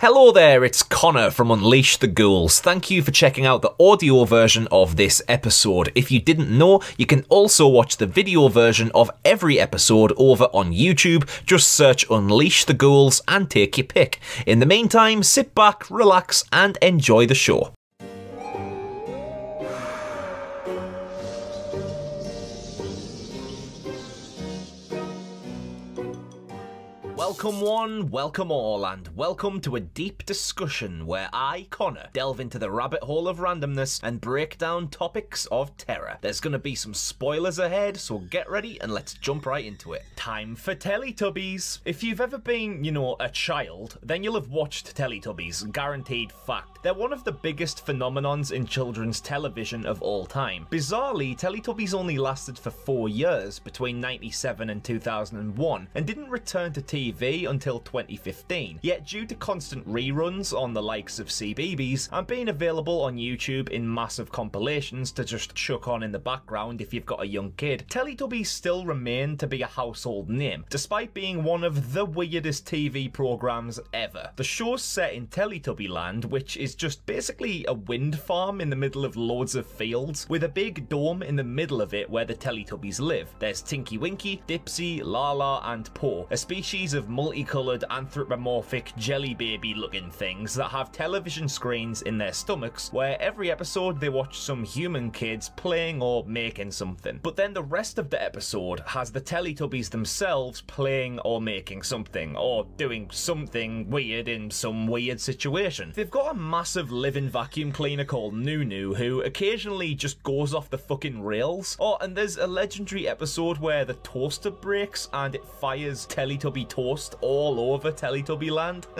Hello there, it's Connor from Unleash the Ghouls. Thank you for checking out the audio version of this episode. If you didn't know, you can also watch the video version of every episode over on YouTube. Just search Unleash the Ghouls and take your pick. In the meantime, sit back, relax, and enjoy the show. Welcome one, welcome all, and welcome to a deep discussion where I, Connor, delve into the rabbit hole of randomness and break down topics of terror. There's gonna be some spoilers ahead, so get ready and let's jump right into it. Time for Teletubbies. If you've ever been, you know, a child, then you'll have watched Teletubbies, guaranteed fact. They're one of the biggest phenomenons in children's television of all time. Bizarrely, Teletubbies only lasted for four years, between 97 and 2001, and didn't return to TV TV until 2015. Yet due to constant reruns on the likes of CBeebies and being available on YouTube in massive compilations to just chuck on in the background if you've got a young kid, Teletubbies still remain to be a household name, despite being one of the weirdest TV programs ever. The show's set in Teletubby Land, which is just basically a wind farm in the middle of loads of fields, with a big dome in the middle of it where the Teletubbies live. There's Tinky Winky, Dipsy, Laa-Laa, and Po, a species of multicolored anthropomorphic jelly baby looking things that have television screens in their stomachs where every episode they watch some human kids playing or making something. But then the rest of the episode has the Teletubbies themselves playing or making something or doing something weird in some weird situation. They've got a massive living vacuum cleaner called Noo-Noo who occasionally just goes off the fucking rails. Oh, and there's a legendary episode where the toaster breaks and it fires Teletubby toast all over Teletubby Land.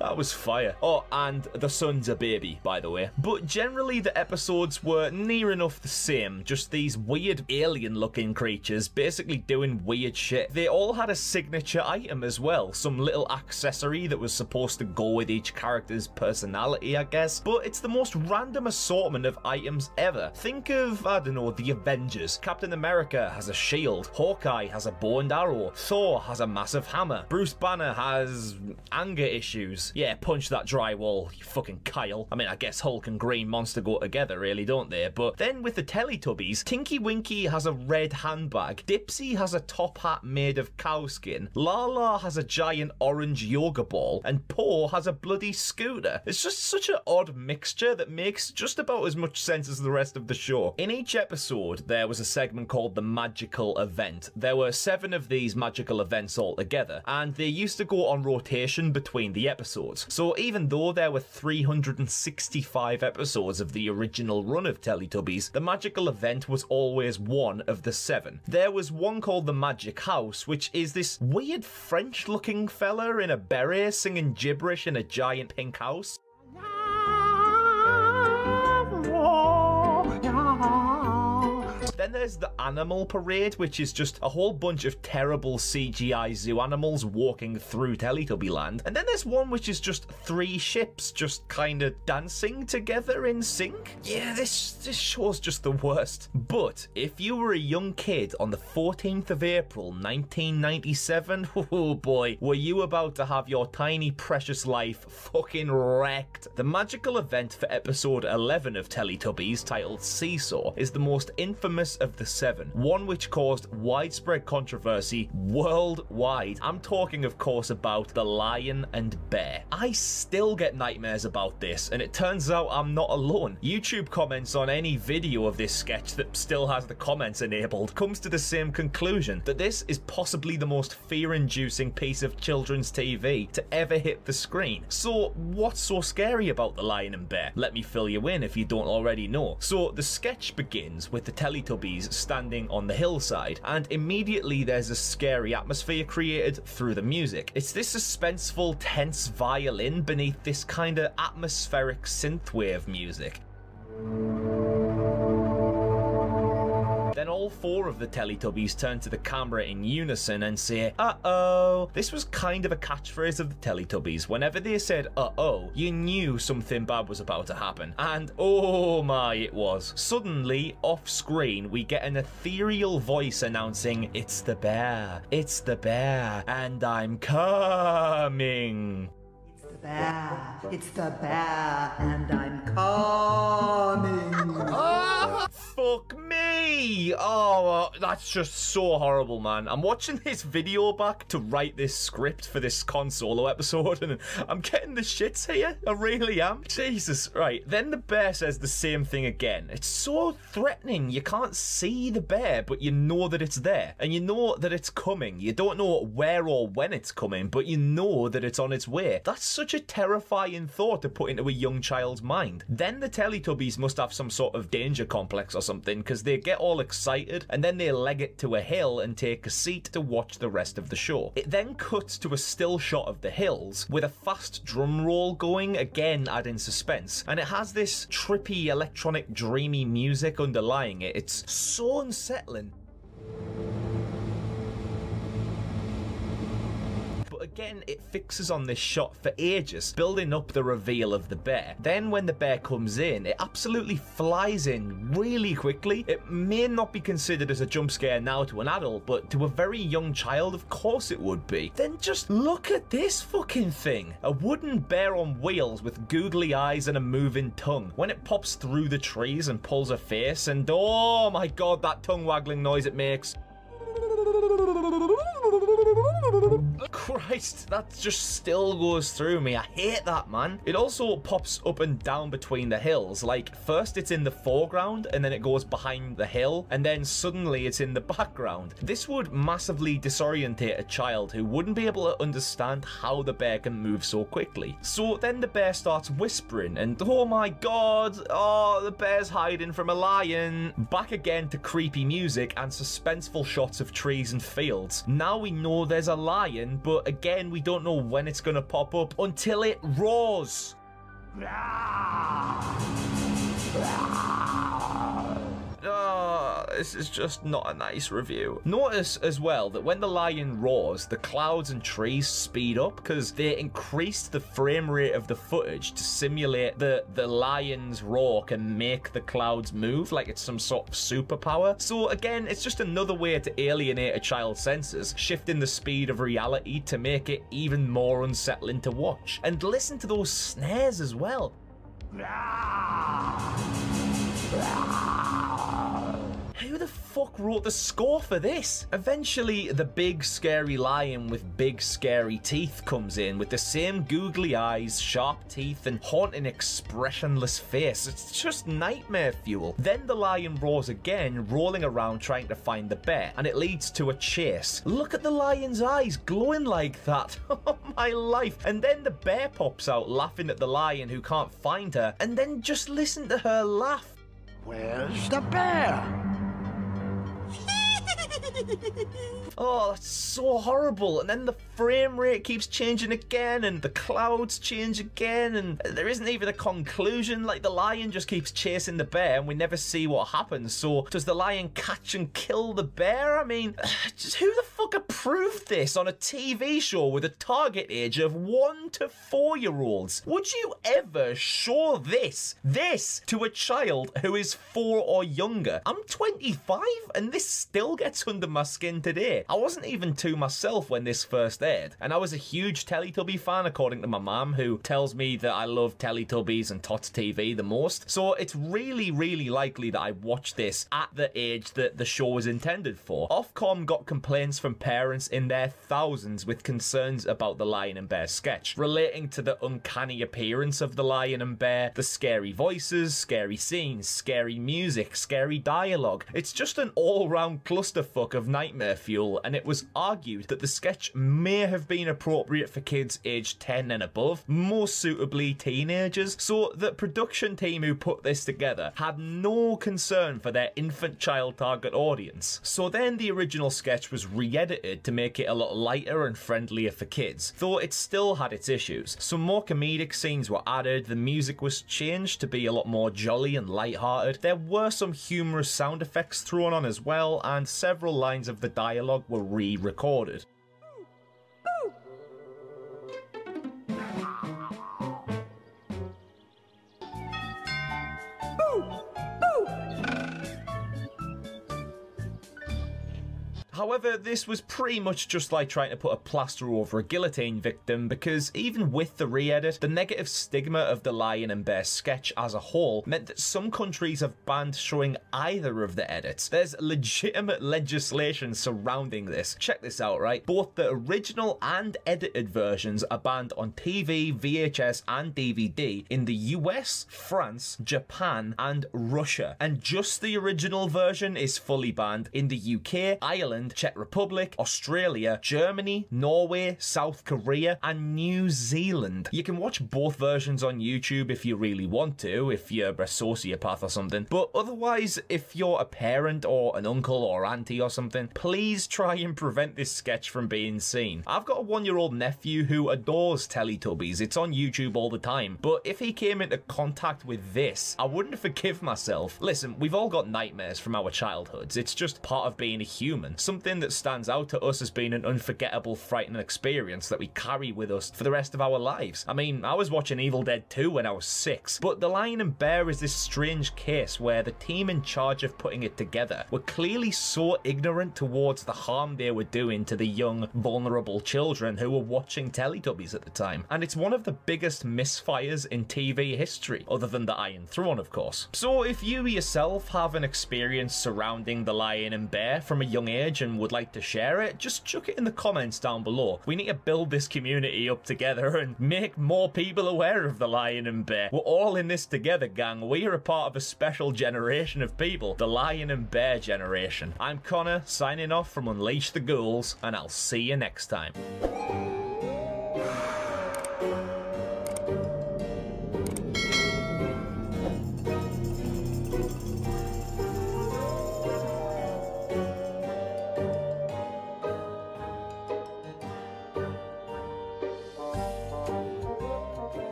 that was fire. Oh, and the sun's a baby, by the way. But generally, the episodes were near enough the same. Just these weird alien-looking creatures basically doing weird shit. They all had a signature item as well. Some little accessory that was supposed to go with each character's personality, I guess. But it's the most random assortment of items ever. Think of, I don't know, the Avengers. Captain America has a shield. Hawkeye has a bow and arrow. Thor has a massive hammer. Bruce Banner has anger issues. Yeah, punch that drywall, you fucking Kyle. I mean, I guess Hulk and Green Monster go together, really, don't they? But then with the Teletubbies, Tinky Winky has a red handbag, Dipsy has a top hat made of cow skin, Laa-Laa has a giant orange yoga ball, and Po has a bloody scooter. It's just such an odd mixture that makes just about as much sense as the rest of the show. In each episode, there was a segment called the Magical Event. There were seven of these magical events altogether, and they used to go on rotation between the episodes. So even though there were 365 episodes of the original run of Teletubbies, the magical event was always one of the seven. There was one called the Magic House, which is this weird French looking fella in a beret singing gibberish in a giant pink house. There's the Animal Parade, which is just a whole bunch of terrible CGI zoo animals walking through Teletubby Land. And then there's one which is just three ships just kind of dancing together in sync. Yeah, this, this show's just the worst. But if you were a young kid on the 14th of April 1997, oh boy, were you about to have your tiny precious life fucking wrecked. The magical event for episode 11 of Teletubbies, titled Seesaw, is the most infamous of the seven, one which caused widespread controversy worldwide. I'm talking, of course, about The Lion and Bear. I still get nightmares about this, and it turns out I'm not alone. YouTube comments on any video of this sketch that still has the comments enabled comes to the same conclusion, that this is possibly the most fear-inducing piece of children's TV to ever hit the screen. So what's so scary about The Lion and Bear? Let me fill you in if you don't already know. So the sketch begins with the Teletubbies standing on the hillside, and immediately there's a scary atmosphere created through the music. It's this suspenseful, tense violin beneath this kind of atmospheric synthwave music. All four of the Teletubbies turn to the camera in unison and say, uh-oh. This was kind of a catchphrase of the Teletubbies. Whenever they said, uh-oh, you knew something bad was about to happen. And oh my, it was. Suddenly, off screen, we get an ethereal voice announcing, it's the bear, it's the bear, and I'm coming It's the bear. It's the bear, and I'm coming. Fuck me! Oh, that's just so horrible, man. I'm watching this video back to write this script for this con solo episode, and I'm getting the shits here. I really am. Jesus. Right. Then the bear says the same thing again. It's so threatening. You can't see the bear, but you know that it's there. And you know that it's coming. You don't know where or when it's coming, but you know that it's on its way. That's such a terrifying thought to put into a young child's mind. Then the Teletubbies must have some sort of danger complex or something because they get all excited and then they leg it to a hill and take a seat to watch the rest of the show. It then cuts to a still shot of the hills with a fast drum roll going, again adding suspense. And it has this trippy electronic dreamy music underlying it. It's so unsettling. Again, it fixes on this shot for ages, building up the reveal of the bear. Then when the bear comes in, it absolutely flies in really quickly. It may not be considered as a jump scare now to an adult, but to a very young child, of course it would be. Then just look at this fucking thing. A wooden bear on wheels with googly eyes and a moving tongue. When it pops through the trees and pulls a face, and oh my god, that tongue waggling noise it makes. Christ, that just still goes through me. I hate that, man. It also pops up and down between the hills. Like, first it's in the foreground, and then it goes behind the hill, and then suddenly it's in the background. This would massively disorientate a child who wouldn't be able to understand how the bear can move so quickly. So then the bear starts whispering, and oh my god, oh, the bear's hiding from a lion. Back again to creepy music and suspenseful shots of trees and fields. Now we know there's a lion, but again, we don't know when it's going to pop up until it roars. This is just not a nice review. Notice as well that when the lion roars, the clouds and trees speed up because they increased the frame rate of the footage to simulate that the lion's roar can make the clouds move like it's some sort of superpower. So again, it's just another way to alienate a child's senses, shifting the speed of reality to make it even more unsettling to watch. And listen to those snares as well. Who the fuck wrote the score for this? Eventually, the big scary lion with big scary teeth comes in with the same googly eyes, sharp teeth, and haunting expressionless face. It's just nightmare fuel. Then the lion roars again, rolling around trying to find the bear, and it leads to a chase. Look at the lion's eyes glowing like that. Oh my life. And then the bear pops out laughing at the lion who can't find her, and then just listen to her laugh. Where's the bear? oh, that's so horrible. And then the frame rate keeps changing again, and the clouds change again, and there isn't even a conclusion. Like the lion just keeps chasing the bear, and we never see what happens. So, does the lion catch and kill the bear? I mean, just who the fuck approved this on a TV show with a target age of one to four year olds? Would you ever show this, this to a child who is four or younger? I'm 25, and this still gets under my skin today. I wasn't even two myself when this first and I was a huge Teletubby fan according to my mum, who tells me that I love Teletubbies and Tots TV the most. So it's really, really likely that I watched this at the age that the show was intended for. Ofcom got complaints from parents in their thousands with concerns about the Lion and Bear sketch, relating to the uncanny appearance of the Lion and Bear, the scary voices, scary scenes, scary music, scary dialogue. It's just an all-round clusterfuck of nightmare fuel, and it was argued that the sketch may have been appropriate for kids aged 10 and above, more suitably teenagers, so the production team who put this together had no concern for their infant child target audience. So then the original sketch was re-edited to make it a lot lighter and friendlier for kids, though it still had its issues. Some more comedic scenes were added, the music was changed to be a lot more jolly and light-hearted, there were some humorous sound effects thrown on as well, and several lines of the dialogue were re-recorded. However, this was pretty much just like trying to put a plaster over a guillotine victim because even with the re edit, the negative stigma of the Lion and Bear sketch as a whole meant that some countries have banned showing either of the edits. There's legitimate legislation surrounding this. Check this out, right? Both the original and edited versions are banned on TV, VHS, and DVD in the US, France, Japan, and Russia. And just the original version is fully banned in the UK, Ireland, Czech Republic, Australia, Germany, Norway, South Korea, and New Zealand. You can watch both versions on YouTube if you really want to, if you're a sociopath or something. But otherwise, if you're a parent or an uncle or auntie or something, please try and prevent this sketch from being seen. I've got a one year old nephew who adores Teletubbies. It's on YouTube all the time. But if he came into contact with this, I wouldn't forgive myself. Listen, we've all got nightmares from our childhoods. It's just part of being a human. Something that stands out to us as being an unforgettable, frightening experience that we carry with us for the rest of our lives. I mean, I was watching Evil Dead 2 when I was six, but The Lion and Bear is this strange case where the team in charge of putting it together were clearly so ignorant towards the harm they were doing to the young, vulnerable children who were watching Teletubbies at the time. And it's one of the biggest misfires in TV history, other than the Iron Throne, of course. So if you yourself have an experience surrounding the Lion and Bear from a young age and would like to share it, just chuck it in the comments down below. We need to build this community up together and make more people aware of the Lion and Bear. We're all in this together, gang. We are a part of a special generation of people, the Lion and Bear generation. I'm Connor, signing off from Unleash the Ghouls, and I'll see you next time.